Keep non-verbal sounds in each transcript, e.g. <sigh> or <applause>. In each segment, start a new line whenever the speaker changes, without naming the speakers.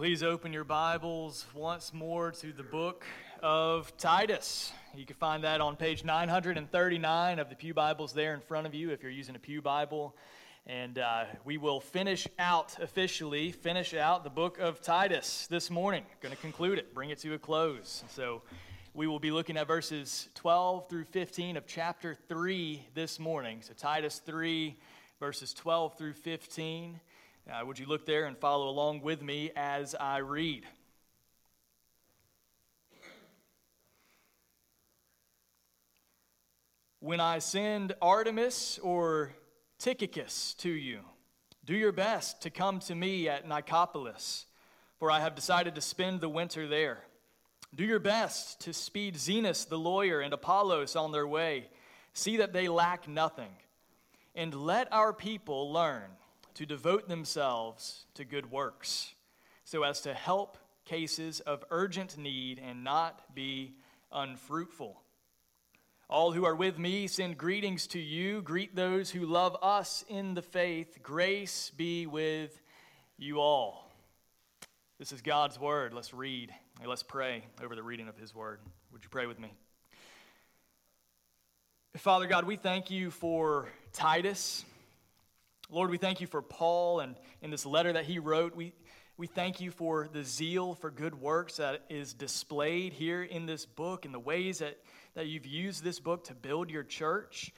please open your Bibles once more to the book of Titus? You can find that on page 939 of the Pew Bibles there in front of you if you're using a Pew Bible. And uh, we will finish out, officially, finish out the book of Titus this morning. Going to conclude it, bring it to a close. So we will be looking at verses 12 through 15 of chapter 3 this morning. So Titus 3, verses 12 through 15. Uh, would you look there and follow along with me as I read? When I send Artemas or Tychicus to you, do your best to come to me at Nicopolis, for I have decided to spend the winter there. Do your best to speed Zenas the lawyer and Apollos on their way. See that they lack nothing. And let our people learn to devote themselves to good works, so as to help cases of urgent need and not be unfruitful. All who are with me send greetings to you. Greet those who love us in the faith. Grace be with you all. This is God's word. Let's read and let's pray over the reading of his word. Would you pray with me? Father God, we thank you for Titus. Lord, we thank you for Paul and in this letter that he wrote. We, we thank you for the zeal for good works that is displayed here in this book and the ways that, that you've used this book to build your church.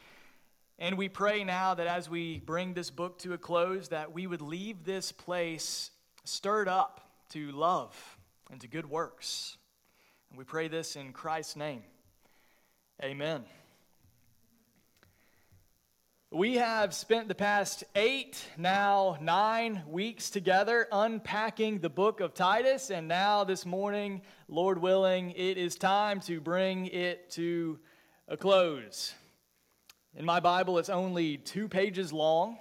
And we pray now that as we bring this book to a close, that we would leave this place stirred up to love and to good works. And we pray this in Christ's name. Amen. We have spent the past eight, now nine weeks together unpacking the book of Titus, and now this morning, Lord willing, it is time to bring it to a close. In my Bible, it's only two pages long.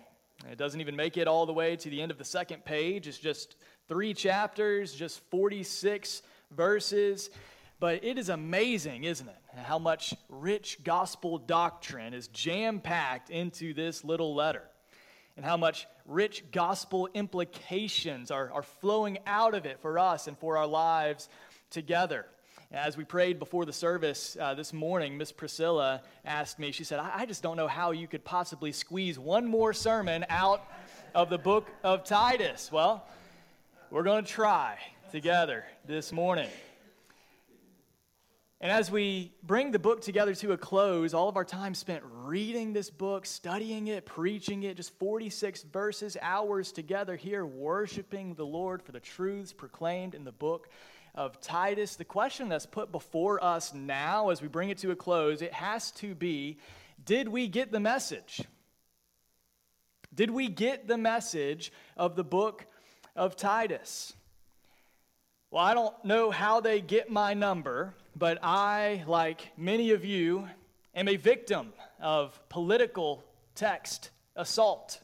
It doesn't even make it all the way to the end of the second page. It's just three chapters, just 46 verses. But it is amazing, isn't it, how much rich gospel doctrine is jam packed into this little letter, and how much rich gospel implications are, are flowing out of it for us and for our lives together. As we prayed before the service uh, this morning, Miss Priscilla asked me, she said, I, I just don't know how you could possibly squeeze one more sermon out of the book of Titus. Well, we're going to try together this morning. And as we bring the book together to a close, all of our time spent reading this book, studying it, preaching it, just 46 verses, hours together here, worshiping the Lord for the truths proclaimed in the book of Titus. The question that's put before us now as we bring it to a close, it has to be did we get the message? Did we get the message of the book of Titus? Well, I don't know how they get my number but I, like many of you, am a victim of political text assault.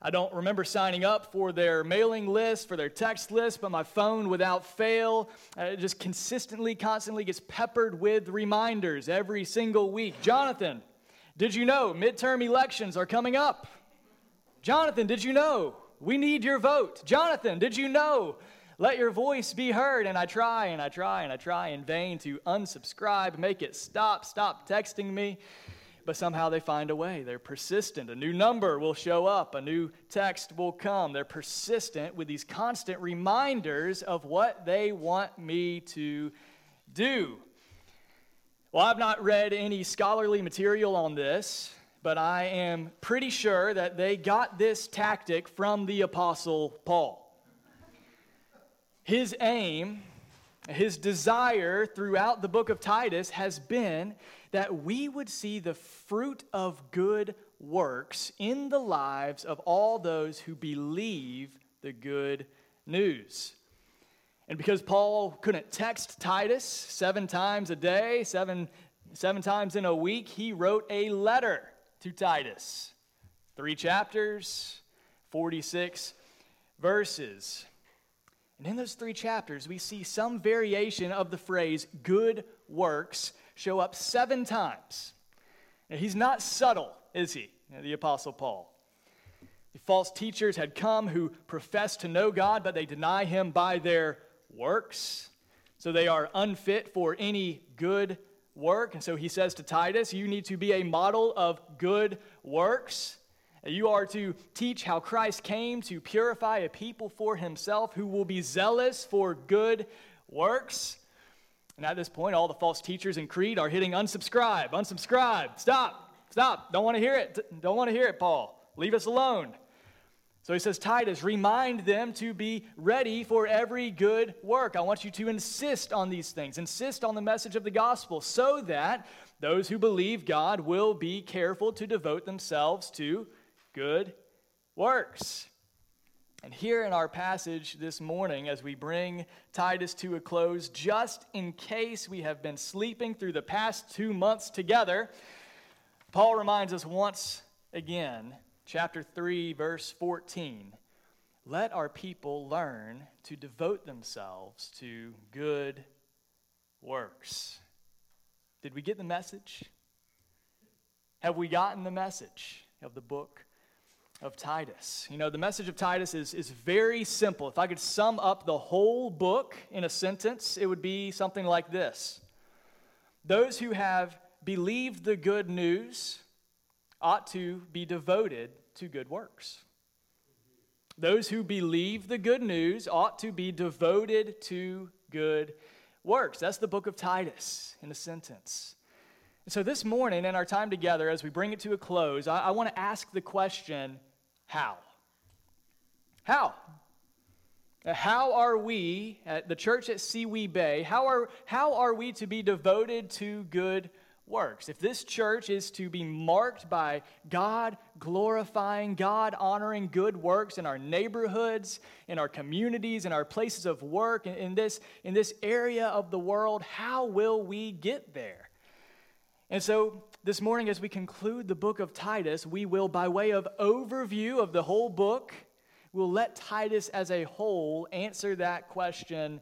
I don't remember signing up for their mailing list, for their text list, but my phone, without fail, uh, just consistently, constantly gets peppered with reminders every single week. Jonathan, did you know midterm elections are coming up? Jonathan, did you know we need your vote? Jonathan, did you know let your voice be heard. And I try and I try and I try in vain to unsubscribe, make it stop, stop texting me. But somehow they find a way. They're persistent. A new number will show up, a new text will come. They're persistent with these constant reminders of what they want me to do. Well, I've not read any scholarly material on this, but I am pretty sure that they got this tactic from the Apostle Paul. His aim, his desire throughout the book of Titus has been that we would see the fruit of good works in the lives of all those who believe the good news. And because Paul couldn't text Titus seven times a day, seven, seven times in a week, he wrote a letter to Titus. Three chapters, 46 verses. And in those three chapters, we see some variation of the phrase good works show up seven times. Now, he's not subtle, is he? The Apostle Paul. The false teachers had come who profess to know God, but they deny him by their works. So they are unfit for any good work. And so he says to Titus, You need to be a model of good works. You are to teach how Christ came to purify a people for himself who will be zealous for good works. And at this point, all the false teachers in Crete are hitting unsubscribe, unsubscribe, stop, stop. Don't want to hear it. Don't want to hear it, Paul. Leave us alone. So he says, Titus, remind them to be ready for every good work. I want you to insist on these things, insist on the message of the gospel, so that those who believe God will be careful to devote themselves to good works. And here in our passage this morning, as we bring Titus to a close, just in case we have been sleeping through the past two months together, Paul reminds us once again chapter 3, verse 14. Let our people learn to devote themselves to good works. Did we get the message? Have we gotten the message of the book of Titus? You know, the message of Titus is, is very simple. If I could sum up the whole book in a sentence, it would be something like this Those who have believed the good news ought to be devoted to good works. Those who believe the good news ought to be devoted to good works. That's the book of Titus in a sentence. So this morning, in our time together, as we bring it to a close, I, I want to ask the question how? How? Uh, how are we at the church at Seawee Bay? How are, how are we to be devoted to good works. If this church is to be marked by God glorifying, God honoring good works in our neighborhoods, in our communities, in our places of work, in, in, this, in this area of the world, how will we get there? And so this morning, as we conclude the book of Titus, we will, by way of overview of the whole book, we'll let Titus as a whole answer that question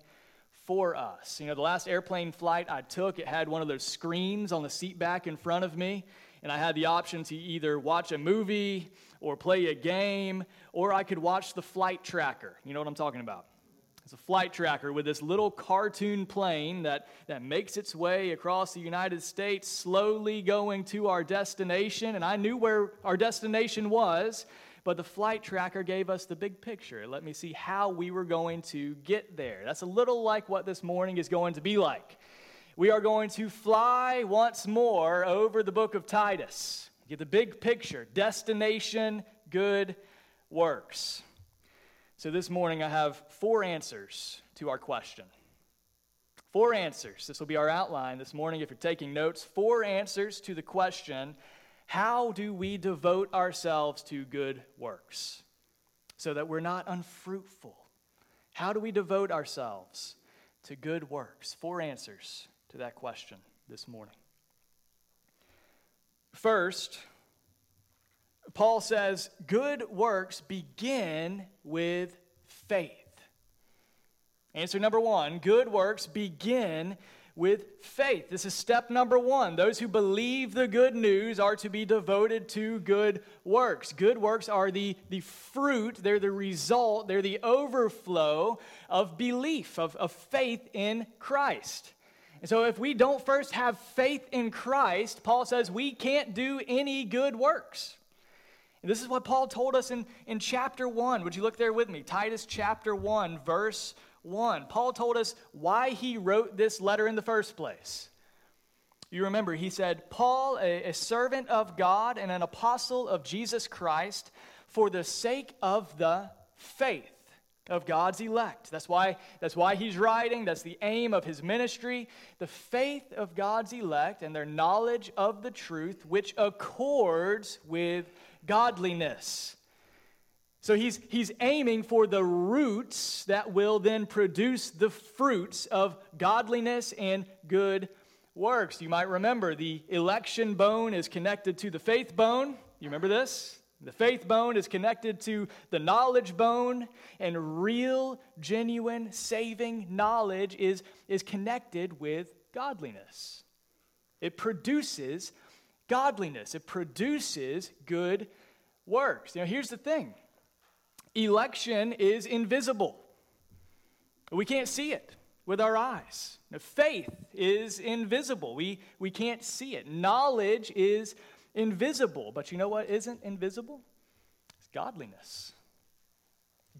for us. You know, the last airplane flight I took, it had one of those screens on the seat back in front of me, and I had the option to either watch a movie or play a game, or I could watch the flight tracker. You know what I'm talking about? It's a flight tracker with this little cartoon plane that, that makes its way across the United States, slowly going to our destination. And I knew where our destination was, but the flight tracker gave us the big picture. Let me see how we were going to get there. That's a little like what this morning is going to be like. We are going to fly once more over the book of Titus. Get the big picture destination, good works. So this morning I have four answers to our question. Four answers. This will be our outline this morning if you're taking notes. Four answers to the question how do we devote ourselves to good works so that we're not unfruitful? How do we devote ourselves to good works? Four answers to that question this morning. First, Paul says, good works begin with faith. Answer number one good works begin with faith. This is step number one. Those who believe the good news are to be devoted to good works. Good works are the, the fruit, they're the result, they're the overflow of belief, of, of faith in Christ. And so, if we don't first have faith in Christ, Paul says we can't do any good works. And this is what Paul told us in, in chapter 1. Would you look there with me? Titus chapter 1, verse 1. Paul told us why he wrote this letter in the first place. You remember, he said, Paul, a, a, servant of God and an apostle of Jesus Christ, for the sake of the faith of God's elect. That's why, that's why he's writing. That's the aim of his ministry. The faith of God's elect and their knowledge of the truth, which accords with godliness so he's, he's aiming for the roots that will then produce the fruits of godliness and good works. You might remember the election bone is connected to the faith bone. You remember this? The faith bone is connected to the knowledge bone, and real, genuine, saving knowledge is, is connected with godliness. It produces godliness, it produces good works. Now, here's the thing Election is invisible. We can't see it with our eyes. Now, Faith is invisible. We, we can't see it. Knowledge is invisible. But you know what isn't invisible? It's godliness.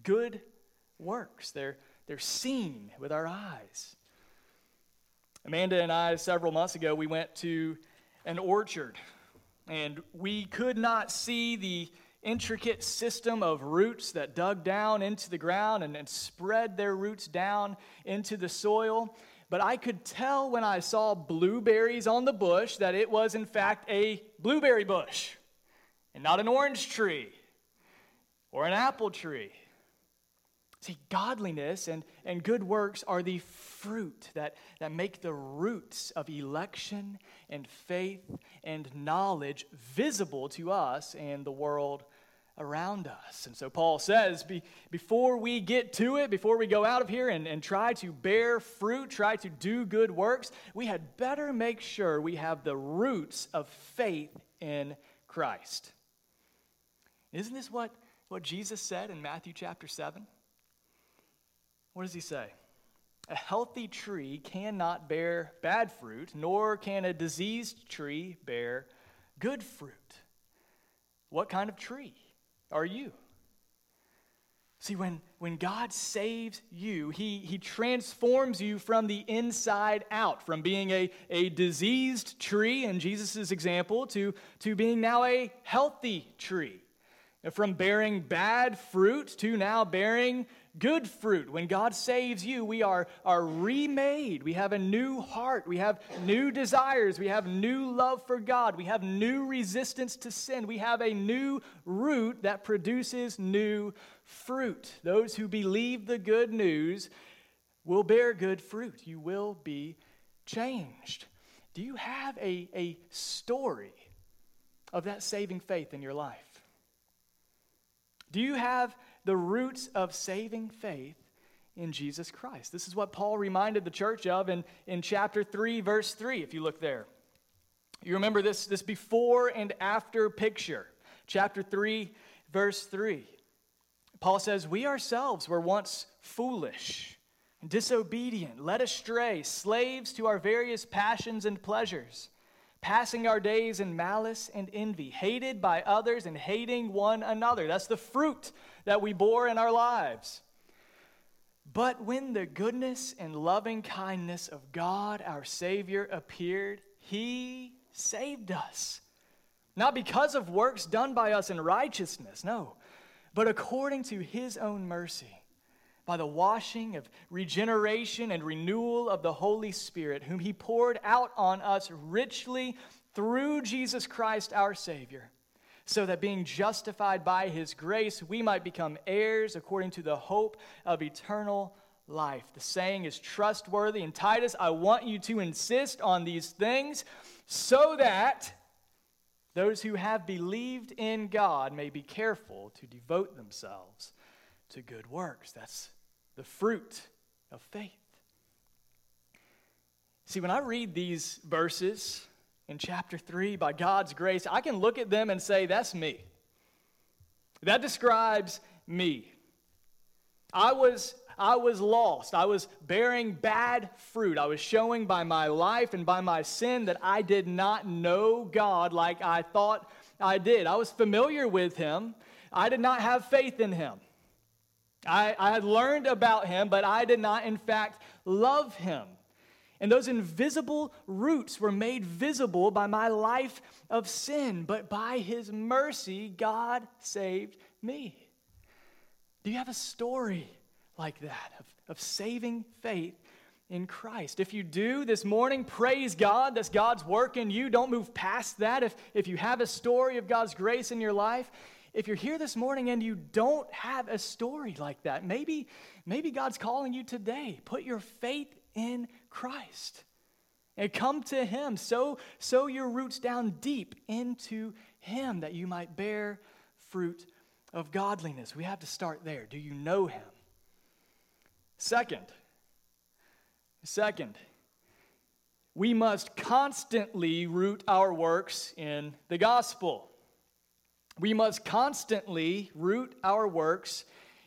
Good works. They're, they're seen with our eyes. Amanda and I, several months ago, we went to an orchard, and we could not see the intricate system of roots that dug down into the ground and, and spread their roots down into the soil. But I could tell when I saw blueberries on the bush that it was, in fact, a blueberry bush and not an orange tree or an apple tree. See, godliness and, and good works are the fruit that, that make the roots of election and faith and knowledge visible to us and the world around us. And so Paul says, be, before we get to it, before we go out of here and, and try to bear fruit, try to do good works, we had better make sure we have the roots of faith in Christ. Isn't this what, what Jesus said in Matthew chapter 7? What does he say? A healthy tree cannot bear bad fruit, nor can a diseased tree bear good fruit. What kind of tree? are you? See, when, when God saves you, he, he transforms you from the inside out, from being a, a diseased tree, in Jesus' example, to, to being now a healthy tree. From bearing bad fruit to now bearing good fruit. When God saves you, we are, are remade. We have a new heart. We have new desires. We have new love for God. We have new resistance to sin. We have a new root that produces new fruit. Those who believe the good news will bear good fruit. You will be changed. Do you have a, a story of that saving faith in your life? Do you have the roots of saving faith in Jesus Christ. This is what Paul reminded the church of in, in chapter 3, verse 3, if you look there. You remember this, this before and after picture. Chapter 3, verse 3. Paul says, We ourselves were once foolish, disobedient, led astray, slaves to our various passions and pleasures, passing our days in malice and envy, hated by others and hating one another. That's the fruit that we bore in our lives. But when the goodness and loving kindness of God, our Savior, appeared, He saved us. Not because of works done by us in righteousness, no, but according to His own mercy, by the washing of regeneration and renewal of the Holy Spirit, whom He poured out on us richly through Jesus Christ our Savior so that being justified by his grace, we might become heirs according to the hope of eternal life. The saying is trustworthy. And Titus, I want you to insist on these things so that those who have believed in God may be careful to devote themselves to good works. That's the fruit of faith. See, when I read these verses, in chapter 3 by God's grace, I can look at them and say, that's me. That describes me. I was, I was lost. I was bearing bad fruit. I was showing by my life and by my sin that I did not know God like I thought I did. I was familiar with Him, I did not have faith in Him. I, I had learned about Him, but I did not, in fact, love Him. And those invisible roots were made visible by my life of sin, but by his mercy, God saved me. Do you have a story like that of, of saving faith in Christ? If you do this morning, praise God. That's God's work in you. Don't move past that. If, if you have a story of God's grace in your life, if you're here this morning and you don't have a story like that, maybe, maybe God's calling you today. Put your faith in Christ. And come to Him. Sow, sow your roots down deep into Him that you might bear fruit of godliness. We have to start there. Do you know Him? Second, second, we must constantly root our works in the gospel. We must constantly root our works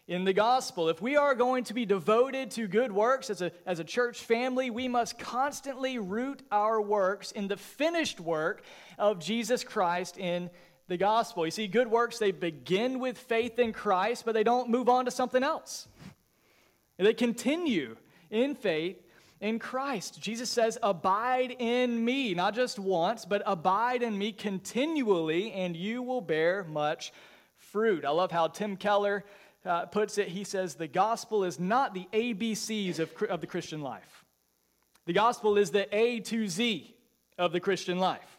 in the gospel. If we are going to be devoted to good works as a, as a church family, we must constantly root our works in the finished work of Jesus Christ in the gospel. You see, good works, they begin with faith in Christ, but they don't move on to something else. They continue in faith in Christ. Jesus says, Abide in me, not just once, but abide in me continually, and you will bear much fruit. I love how Tim Keller uh, puts it. He says, The gospel is not the ABCs of, of the Christian life, the gospel is the A to Z of the Christian life.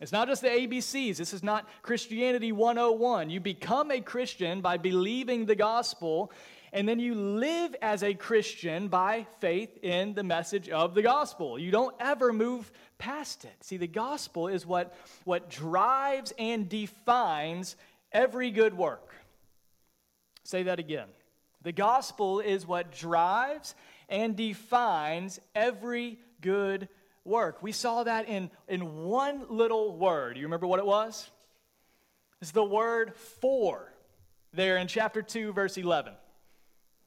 It's not just the ABCs. This is not Christianity 101. You become a Christian by believing the gospel, and then you live as a Christian by faith in the message of the gospel. You don't ever move past it. See, the gospel is what, what drives and defines every good work. Say that again. The gospel is what drives and defines every good work. We saw that in, in one little word. You remember what it was? It's the word for there in chapter 2, verse 11.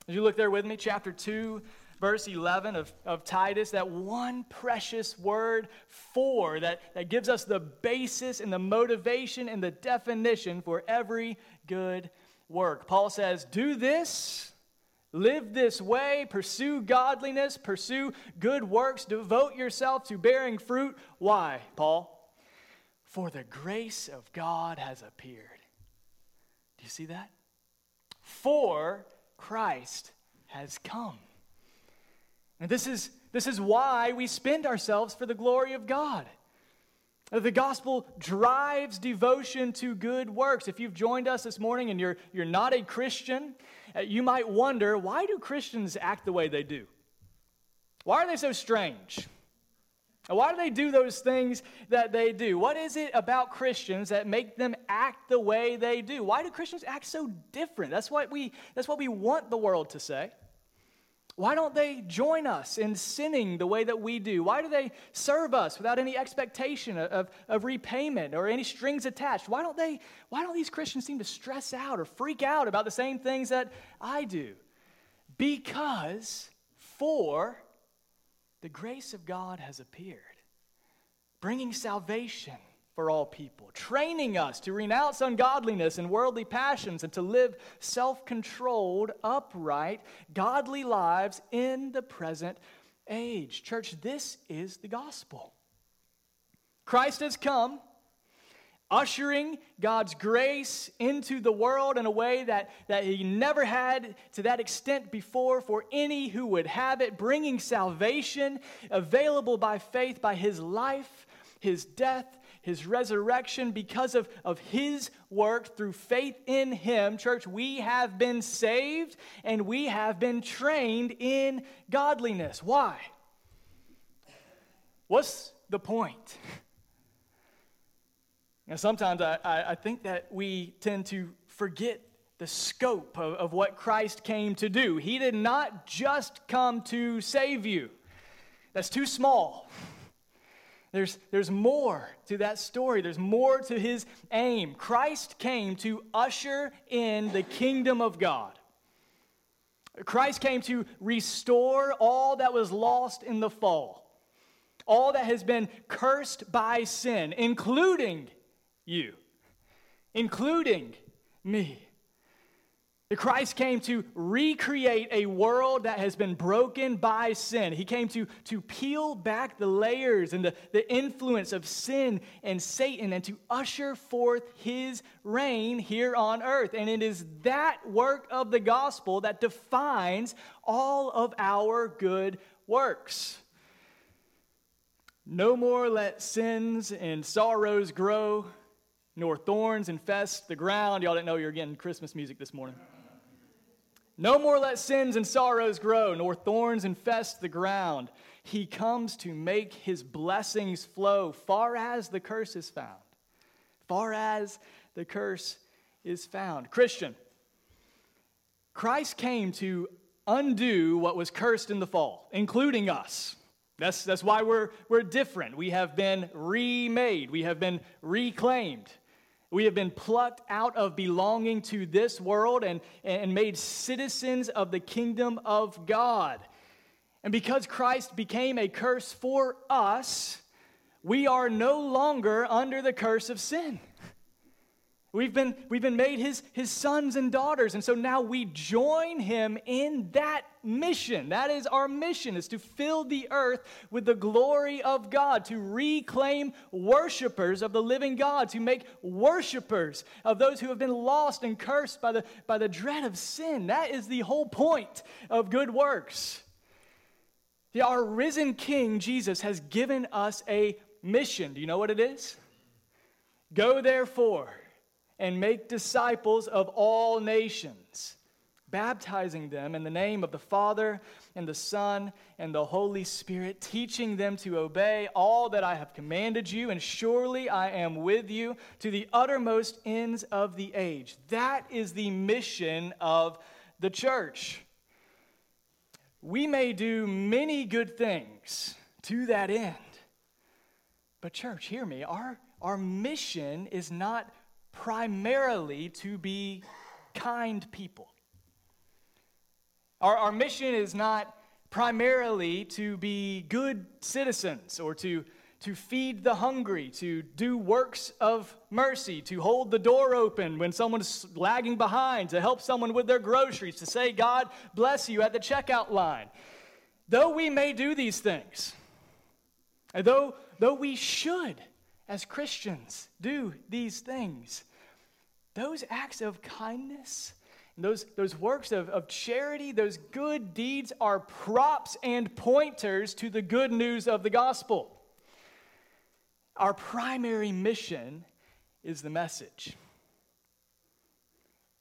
As you look there with me, chapter 2, verse 11 of, of Titus, that one precious word for that, that gives us the basis and the motivation and the definition for every good work. Paul says, Do this, live this way, pursue godliness, pursue good works, devote yourself to bearing fruit. Why, Paul? For the grace of God has appeared. Do you see that? For Christ has come. And this is, this is why we spend ourselves for the glory of God. The gospel drives devotion to good works. If you've joined us this morning and you're, you're not a Christian, uh, you might wonder why do Christians act the way they do? Why are they so strange? Why do they do those things that they do? What is it about Christians that make them act the way they do? Why do Christians act so different? That's what we, that's what we want the world to say. Why don't they join us in sinning the way that we do? Why do they serve us without any expectation of, of repayment or any strings attached? Why don't they, why don't these Christians seem to stress out or freak out about the same things that I do? Because for the grace of God has appeared, bringing salvation for all people, training us to renounce ungodliness and worldly passions and to live self controlled, upright, godly lives in the present age. Church, this is the gospel. Christ has come, ushering God's grace into the world in a way that, that He never had to that extent before for any who would have it, bringing salvation available by faith by His life, His death, his resurrection, because of, of his work through faith in him, church, we have been saved and we have been trained in godliness. Why? What's the point? Now, sometimes I, I, think that we tend to forget the scope of, of what Christ came to do. He did not just come to save you, that's too small. There's, there's more to that story. There's more to his aim. Christ came to usher in the kingdom of God. Christ came to restore all that was lost in the fall, all that has been cursed by sin, including you, including me. The Christ came to recreate a world that has been broken by sin. He came to, to peel back the layers and the, the influence of sin and Satan and to usher forth his reign here on earth. And it is that work of the gospel that defines all of our good works. No more let sins and sorrows grow, nor thorns infest the ground. Y'all didn't know you were getting Christmas music this morning. No more let sins and sorrows grow, nor thorns infest the ground. He comes to make his blessings flow far as the curse is found. Far as the curse is found. Christian, Christ came to undo what was cursed in the fall, including us. That's, that's why we're, we're different. We have been remade, we have been reclaimed. We have been plucked out of belonging to this world and, and made citizens of the kingdom of God. And because Christ became a curse for us, we are no longer under the curse of sin. We've been, we've been made his, his sons and daughters, and so now we join him in that mission. That is our mission, is to fill the earth with the glory of God, to reclaim worshipers of the living God, to make worshipers of those who have been lost and cursed by the, by the dread of sin. That is the whole point of good works. Our risen King, Jesus, has given us a mission. Do you know what it is? Go therefore and make disciples of all nations, baptizing them in the name of the Father and the Son and the Holy Spirit, teaching them to obey all that I have commanded you, and surely I am with you to the uttermost ends of the age. That is the mission of the church. We may do many good things to that end. But, church, hear me. Our, our mission is not primarily to be kind people. Our, our mission is not primarily to be good citizens or to, to feed the hungry, to do works of mercy, to hold the door open when someone's lagging behind, to help someone with their groceries, to say, God bless you at the checkout line. Though we may do these things, though, though we should as Christians do these things, those acts of kindness, those, those works of, of charity, those good deeds are props and pointers to the good news of the gospel. Our primary mission is the message.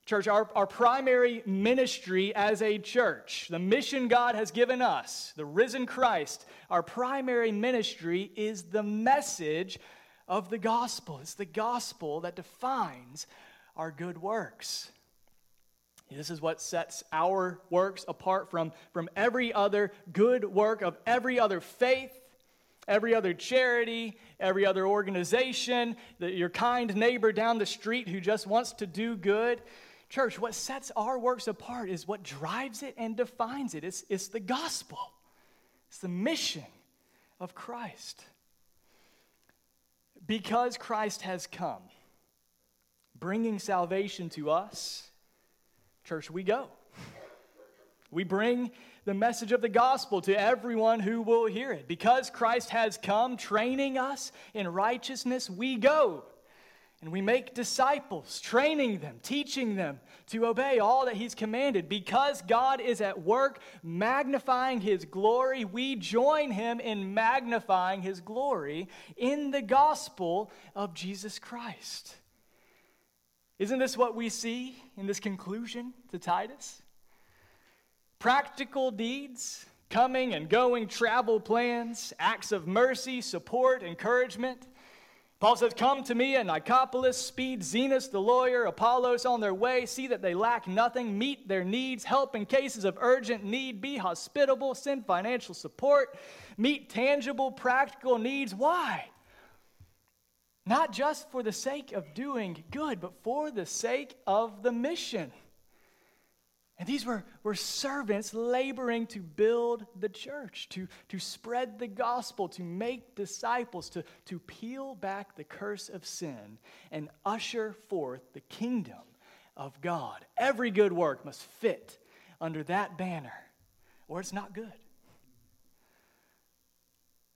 Church, our, our primary ministry as a church, the mission God has given us, the risen Christ, our primary ministry is the message of the gospel. It's the gospel that defines our good works. This is what sets our works apart from, from every other good work of every other faith, every other charity, every other organization, the, your kind neighbor down the street who just wants to do good. Church, what sets our works apart is what drives it and defines it. It's, it's the gospel, it's the mission of Christ. Because Christ has come, bringing salvation to us, church, we go. We bring the message of the gospel to everyone who will hear it. Because Christ has come training us in righteousness, we go. And we make disciples, training them, teaching them to obey all that He's commanded. Because God is at work magnifying His glory, we join Him in magnifying His glory in the gospel of Jesus Christ. Isn't this what we see in this conclusion to Titus? Practical deeds, coming and going travel plans, acts of mercy, support, encouragement Paul says, Come to me and Nicopolis, speed Zenas the lawyer, Apollos on their way, see that they lack nothing, meet their needs, help in cases of urgent need, be hospitable, send financial support, meet tangible, practical needs. Why? Not just for the sake of doing good, but for the sake of the mission. And these were, were servants laboring to build the church, to, to spread the gospel, to make disciples, to, to peel back the curse of sin and usher forth the kingdom of God. Every good work must fit under that banner, or it's not good.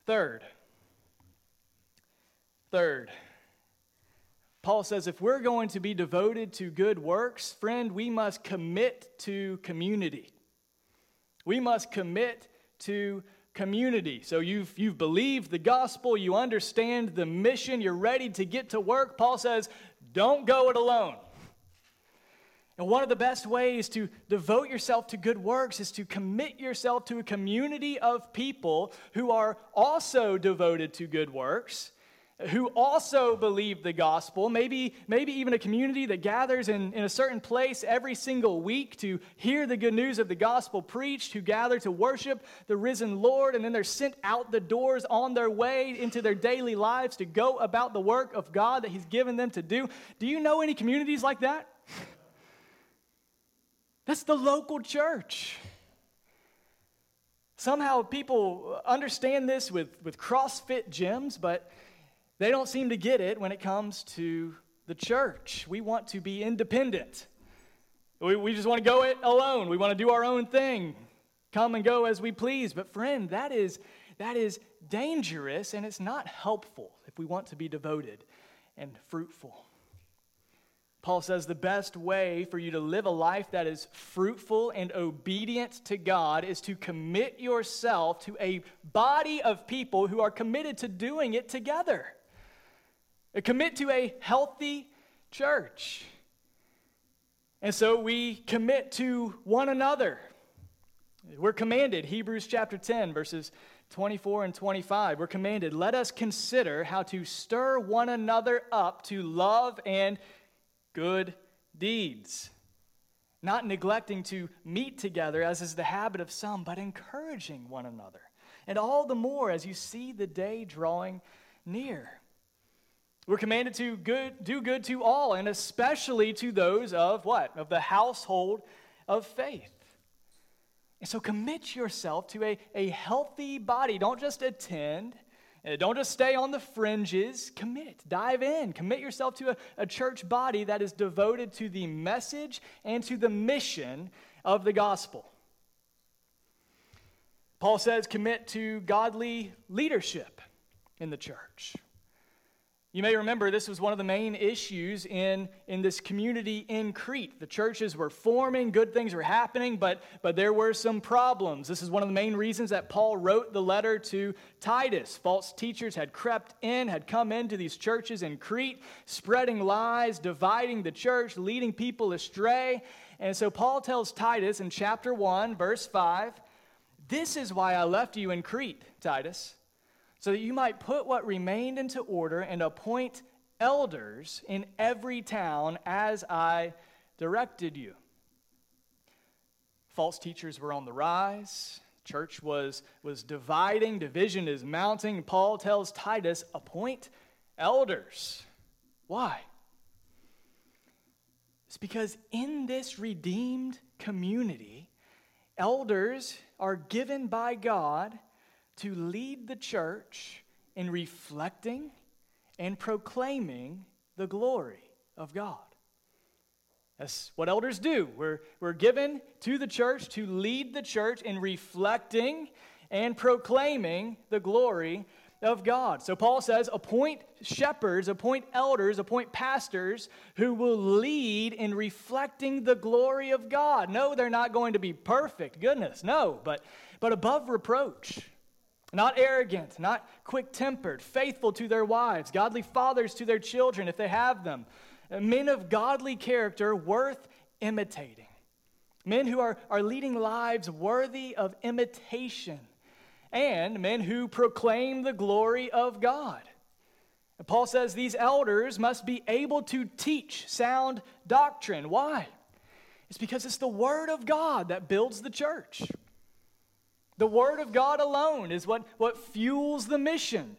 Third, third, Paul says if we're going to be devoted to good works, friend, we must commit to community. We must commit to community. So you've, you've believed the gospel, you understand the mission, you're ready to get to work. Paul says, don't go it alone. And one of the best ways to devote yourself to good works is to commit yourself to a community of people who are also devoted to good works who also believe the gospel, maybe, maybe even a community that gathers in, in a certain place every single week to hear the good news of the gospel preached, who gather to worship the risen Lord, and then they're sent out the doors on their way into their daily lives to go about the work of God that He's given them to do. Do you know any communities like that? That's the local church. Somehow people understand this with, with CrossFit gyms, but they don't seem to get it when it comes to the church. We want to be independent. We, we just want to go it alone. We want to do our own thing, come and go as we please. But, friend, that is, that is dangerous and it's not helpful if we want to be devoted and fruitful. Paul says the best way for you to live a life that is fruitful and obedient to God is to commit yourself to a body of people who are committed to doing it together. Commit to a healthy church. And so we commit to one another. We're commanded, Hebrews chapter 10, verses 24 and 25. We're commanded, let us consider how to stir one another up to love and good deeds. Not neglecting to meet together, as is the habit of some, but encouraging one another. And all the more as you see the day drawing near. We're commanded to good, do good to all, and especially to those of what? Of the household of faith. And so commit yourself to a, a healthy body. Don't just attend, uh, don't just stay on the fringes. Commit, dive in. Commit yourself to a, a church body that is devoted to the message and to the mission of the gospel. Paul says, commit to godly leadership in the church. You may remember this was one of the main issues in, in this community in Crete. The churches were forming, good things were happening, but, but there were some problems. This is one of the main reasons that Paul wrote the letter to Titus. False teachers had crept in, had come into these churches in Crete, spreading lies, dividing the church, leading people astray. And so Paul tells Titus in chapter 1, verse 5 This is why I left you in Crete, Titus so that you might put what remained into order and appoint elders in every town as I directed you. False teachers were on the rise. Church was, was dividing, division is mounting. Paul tells Titus, appoint elders. Why? It's because in this redeemed community, elders are given by God to lead the church in reflecting and proclaiming the glory of God. That's what elders do. We're, we're given to the church to lead the church in reflecting and proclaiming the glory of God. So Paul says, appoint shepherds, appoint elders, appoint pastors who will lead in reflecting the glory of God. No, they're not going to be perfect, goodness, no, but, but above reproach not arrogant, not quick tempered, faithful to their wives, godly fathers to their children if they have them, men of godly character worth imitating, men who are, are leading lives worthy of imitation, and men who proclaim the glory of God. And Paul says these elders must be able to teach sound doctrine. Why? It's because it's the Word of God that builds the church. The Word of God alone is what, what fuels the mission.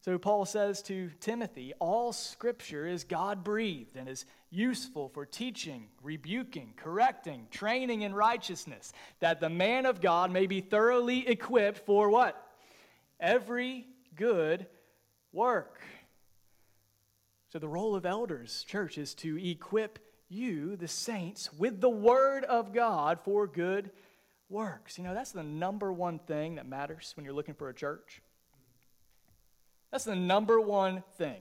So Paul says to Timothy, all scripture is God breathed and is useful for teaching, rebuking, correcting, training in righteousness, that the man of God may be thoroughly equipped for what? Every good work. So the role of elders, church, is to equip you, the saints, with the word of God for good works. You know, that's the number one thing that matters when you're looking for a church. That's the number one thing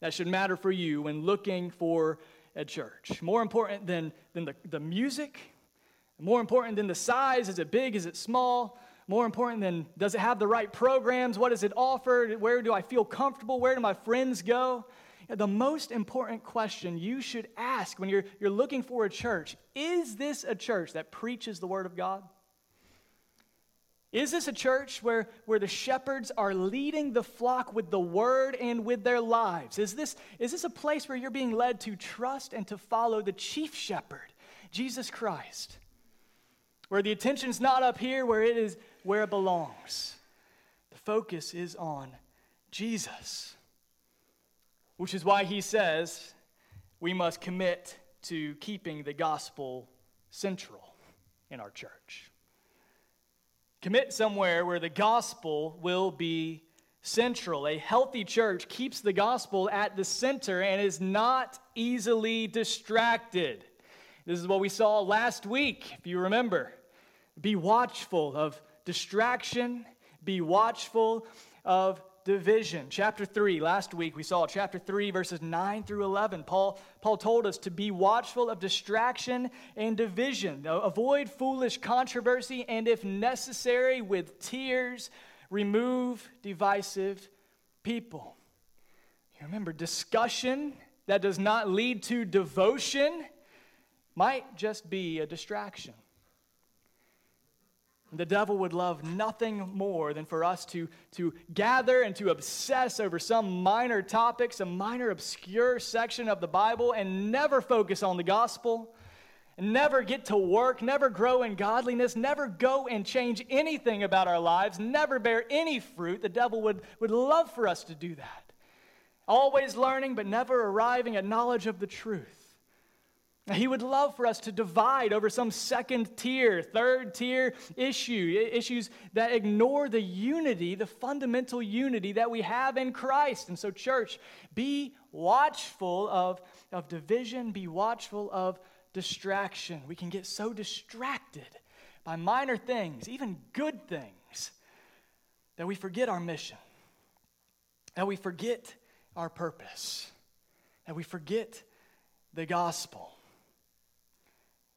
that should matter for you when looking for a church. More important than, than the, the music, more important than the size is it big, is it small? More important than does it have the right programs? What does it offer? Where do I feel comfortable? Where do my friends go? The most important question you should ask when you're, you're looking for a church is this a church that preaches the Word of God? Is this a church where, where the shepherds are leading the flock with the word and with their lives? Is this, is this a place where you're being led to trust and to follow the chief shepherd, Jesus Christ? Where the attention's not up here, where it is where it belongs. The focus is on Jesus. Which is why he says we must commit to keeping the gospel central in our church. Commit somewhere where the gospel will be central. A healthy church keeps the gospel at the center and is not easily distracted. This is what we saw last week, if you remember. Be watchful of distraction, be watchful of division. Chapter 3, last week we saw chapter 3, verses 9 through 11. Paul, Paul told us to be watchful of distraction and division. Avoid foolish controversy, and if necessary, with tears, remove divisive people. You remember, discussion that does not lead to devotion might just be a distraction. The devil would love nothing more than for us to, to gather and to obsess over some minor topic, some minor obscure section of the Bible, and never focus on the gospel, never get to work, never grow in godliness, never go and change anything about our lives, never bear any fruit. The devil would, would love for us to do that. Always learning, but never arriving at knowledge of the truth. He would love for us to divide over some second tier, third tier issue, issues that ignore the unity, the fundamental unity that we have in Christ. And so, church, be watchful of, of division, be watchful of distraction. We can get so distracted by minor things, even good things, that we forget our mission, that we forget our purpose, that we forget the gospel.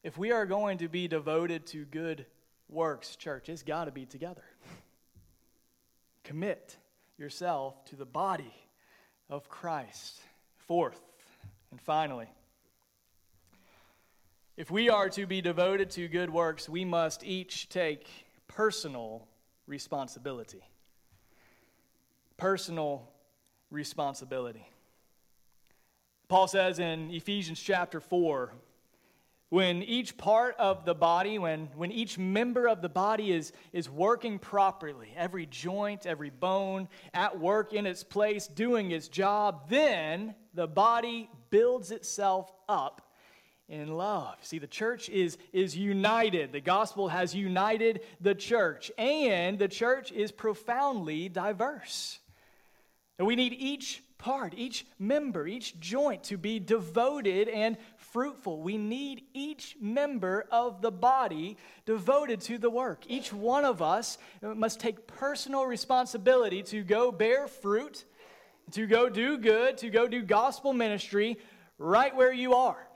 If we are going to be devoted to good works, church, it's got to be together. Commit yourself to the body of Christ. Fourth, and finally, if we are to be devoted to good works, we must each take personal responsibility. Personal responsibility. Paul says in Ephesians chapter 4, when each part of the body, when, when each member of the body is, is working properly, every joint, every bone at work in its place, doing its job, then the body builds itself up in love. See, the church is, is united. The gospel has united the church, and the church is profoundly diverse. And we need each part, each member, each joint to be devoted and fruitful. We need each member of the body devoted to the work. Each one of us must take personal responsibility to go bear fruit, to go do good, to go do gospel ministry right where you are.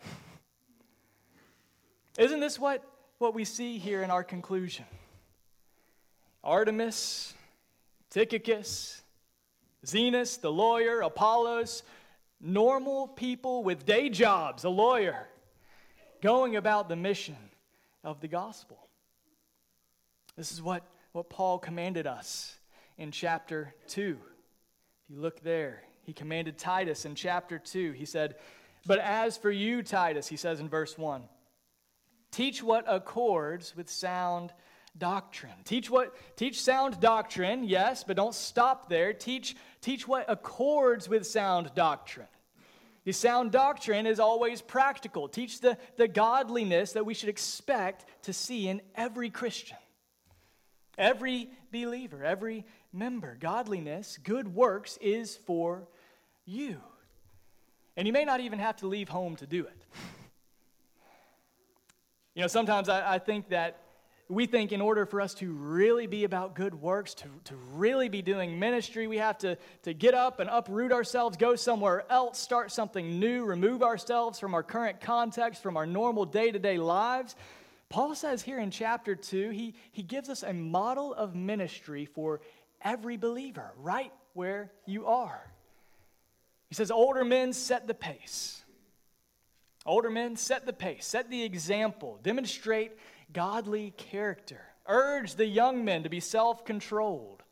Isn't this what, what we see here in our conclusion? Artemas, Tychicus, Zenas, the lawyer, Apollos, normal people with day jobs, a lawyer, going about the mission of the gospel. This is what, what Paul commanded us in chapter 2. If you look there, he commanded Titus in chapter 2. He said, But as for you, Titus, he says in verse 1, teach what accords with sound doctrine. Teach what teach sound doctrine, yes, but don't stop there. Teach teach what accords with sound doctrine. The sound doctrine is always practical. Teach the, the godliness that we should expect to see in every Christian, every believer, every member. Godliness, good works is for you. And you may not even have to leave home to do it. You know, sometimes I, I think that we think in order for us to really be about good works, to, to really be doing ministry, we have to, to get up and uproot ourselves, go somewhere else, start something new, remove ourselves from our current context, from our normal day to day lives. Paul says here in chapter 2, he, he gives us a model of ministry for every believer, right where you are. He says, Older men set the pace. Older men set the pace, set the example, demonstrate godly character. Urge the young men to be self controlled.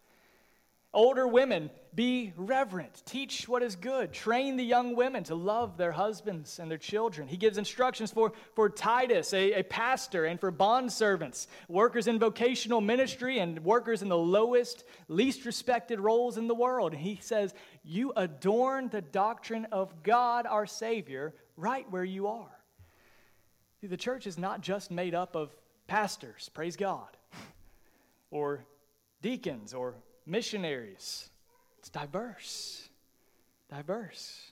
Older women, be reverent. Teach what is good. Train the young women to love their husbands and their children. He gives instructions for, for Titus, a, a pastor, and for bondservants, workers in vocational ministry, and workers in the lowest, least respected roles in the world. And he says, You adorn the doctrine of God our Savior right where you are. The church is not just made up of pastors, praise God, <laughs> or deacons, or missionaries. It's diverse. Diverse.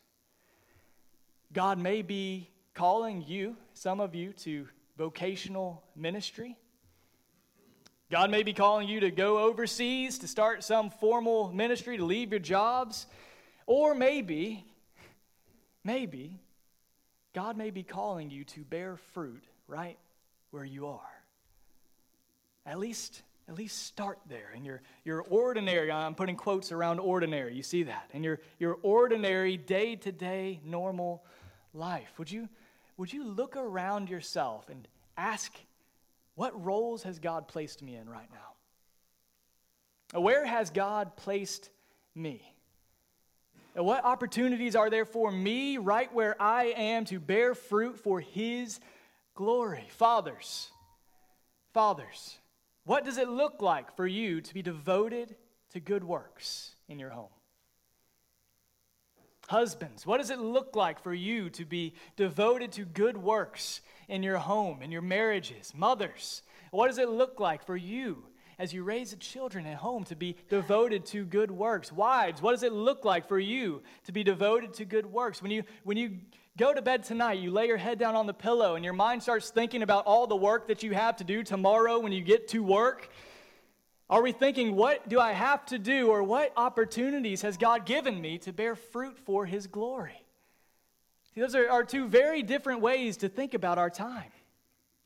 God may be calling you, some of you, to vocational ministry. God may be calling you to go overseas to start some formal ministry, to leave your jobs. Or maybe, maybe, God may be calling you to bear fruit right where you are. At least at least start there. In your, your ordinary i'm putting quotes around ordinary you see that. In your, your ordinary day-to-day normal life would you would you look around yourself and ask what roles has god placed me in right now? Uh, where has god placed me? Uh, what opportunities are there for me right where i am to bear fruit for his glory? Fathers fathers what does it look like for you to be devoted to good works in your home? Husbands, what does it look like for you to be devoted to good works in your home, in your marriages? Mothers, what does it look like for you as you raise the children at home to be devoted to good works? Wives, what does it look like for you to be devoted to good works? When you, when you go to bed tonight, you lay your head down on the pillow, and your mind starts thinking about all the work that you have to do tomorrow when you get to work. Are we thinking, what do I have to do, or what opportunities has God given me to bear fruit for His glory? See, those are, are two very different ways to think about our time,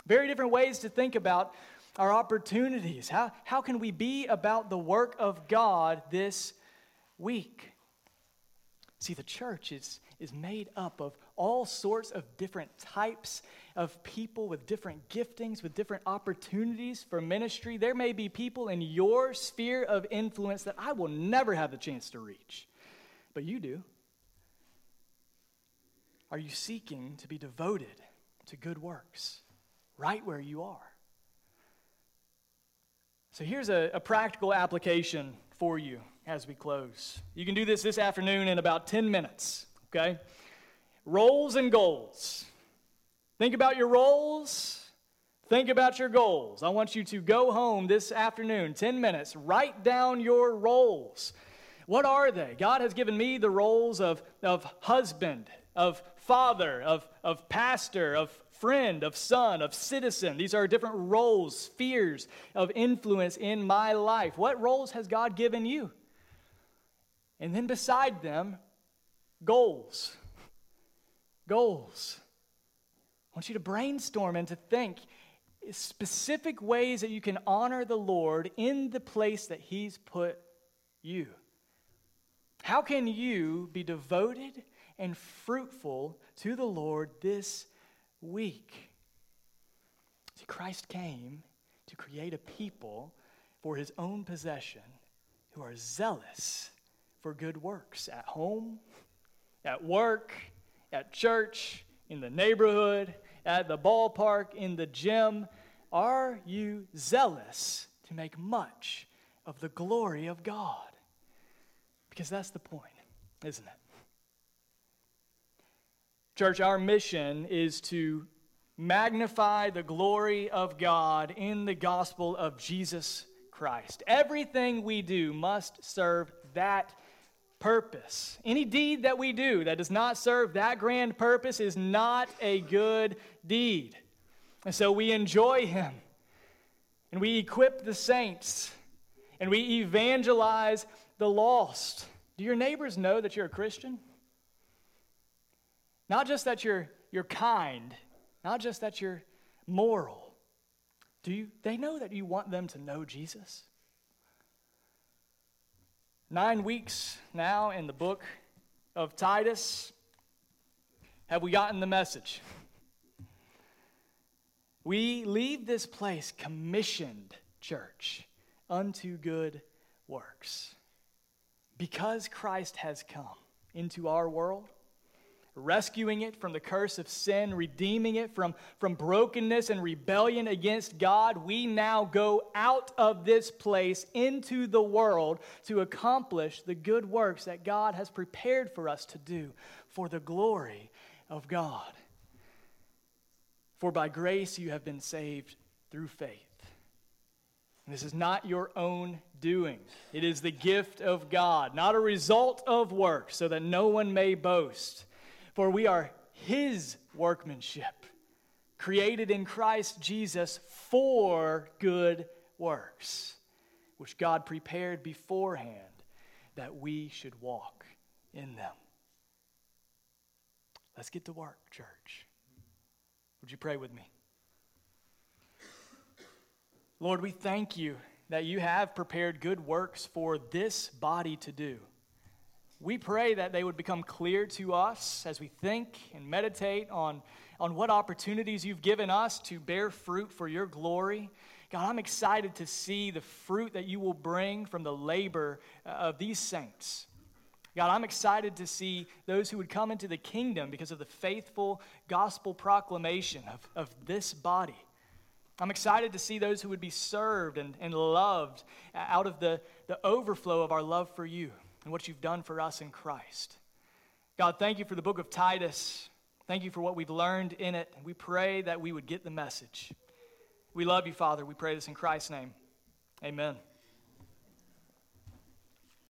very different ways to think about our opportunities. How, how can we be about the work of God this week? See, the church is, is made up of all sorts of different types of people with different giftings, with different opportunities for ministry. There may be people in your sphere of influence that I will never have the chance to reach, but you do. Are you seeking to be devoted to good works right where you are? So here's a, a practical application for you as we close. You can do this this afternoon in about 10 minutes, okay? Roles and goals. Think about your roles. Think about your goals. I want you to go home this afternoon, 10 minutes, write down your roles. What are they? God has given me the roles of, of husband, of father, of, of pastor, of friend, of son, of citizen. These are different roles, spheres of influence in my life. What roles has God given you? And then beside them, goals goals. I want you to brainstorm and to think specific ways that you can honor the Lord in the place that He's put you. How can you be devoted and fruitful to the Lord this week? See, Christ came to create a people for His own possession who are zealous for good works at home, at work, at church, in the neighborhood, at the ballpark, in the gym? Are you zealous to make much of the glory of God? Because that's the point, isn't it? Church, our mission is to magnify the glory of God in the gospel of Jesus Christ. Everything we do must serve that purpose. Any deed that we do that does not serve that grand purpose is not a good deed. And so we enjoy Him and we equip the saints and we evangelize the lost. Do your neighbors know that you're a Christian? Not just that you're, you're kind, not just that you're moral. Do you, they know that you want them to know Jesus? Nine weeks now in the book of Titus. Have we gotten the message? We leave this place commissioned church, unto good works. Because Christ has come into our world, rescuing it from the curse of sin, redeeming it from, from brokenness and rebellion against God, we now go out of this place into the world to accomplish the good works that God has prepared for us to do for the glory of God. For by grace you have been saved through faith. This is not your own doing. It is the gift of God, not a result of work, so that no one may boast. For we are his workmanship, created in Christ Jesus for good works, which God prepared beforehand that we should walk in them. Let's get to work, church. Would you pray with me? Lord, we thank you that you have prepared good works for this body to do. We pray that they would become clear to us as we think and meditate on, on what opportunities you've given us to bear fruit for your glory. God, I'm excited to see the fruit that you will bring from the labor uh, of these saints. God, I'm excited to see those who would come into the kingdom because of the faithful gospel proclamation of, of this body. I'm excited to see those who would be served and, and loved out of the, the overflow of our love for you and what you've done for us in Christ. God, thank you for the book of Titus. Thank you for what we've learned in it. We pray that we would get the message. We love you, Father. We pray this in Christ's name. Amen.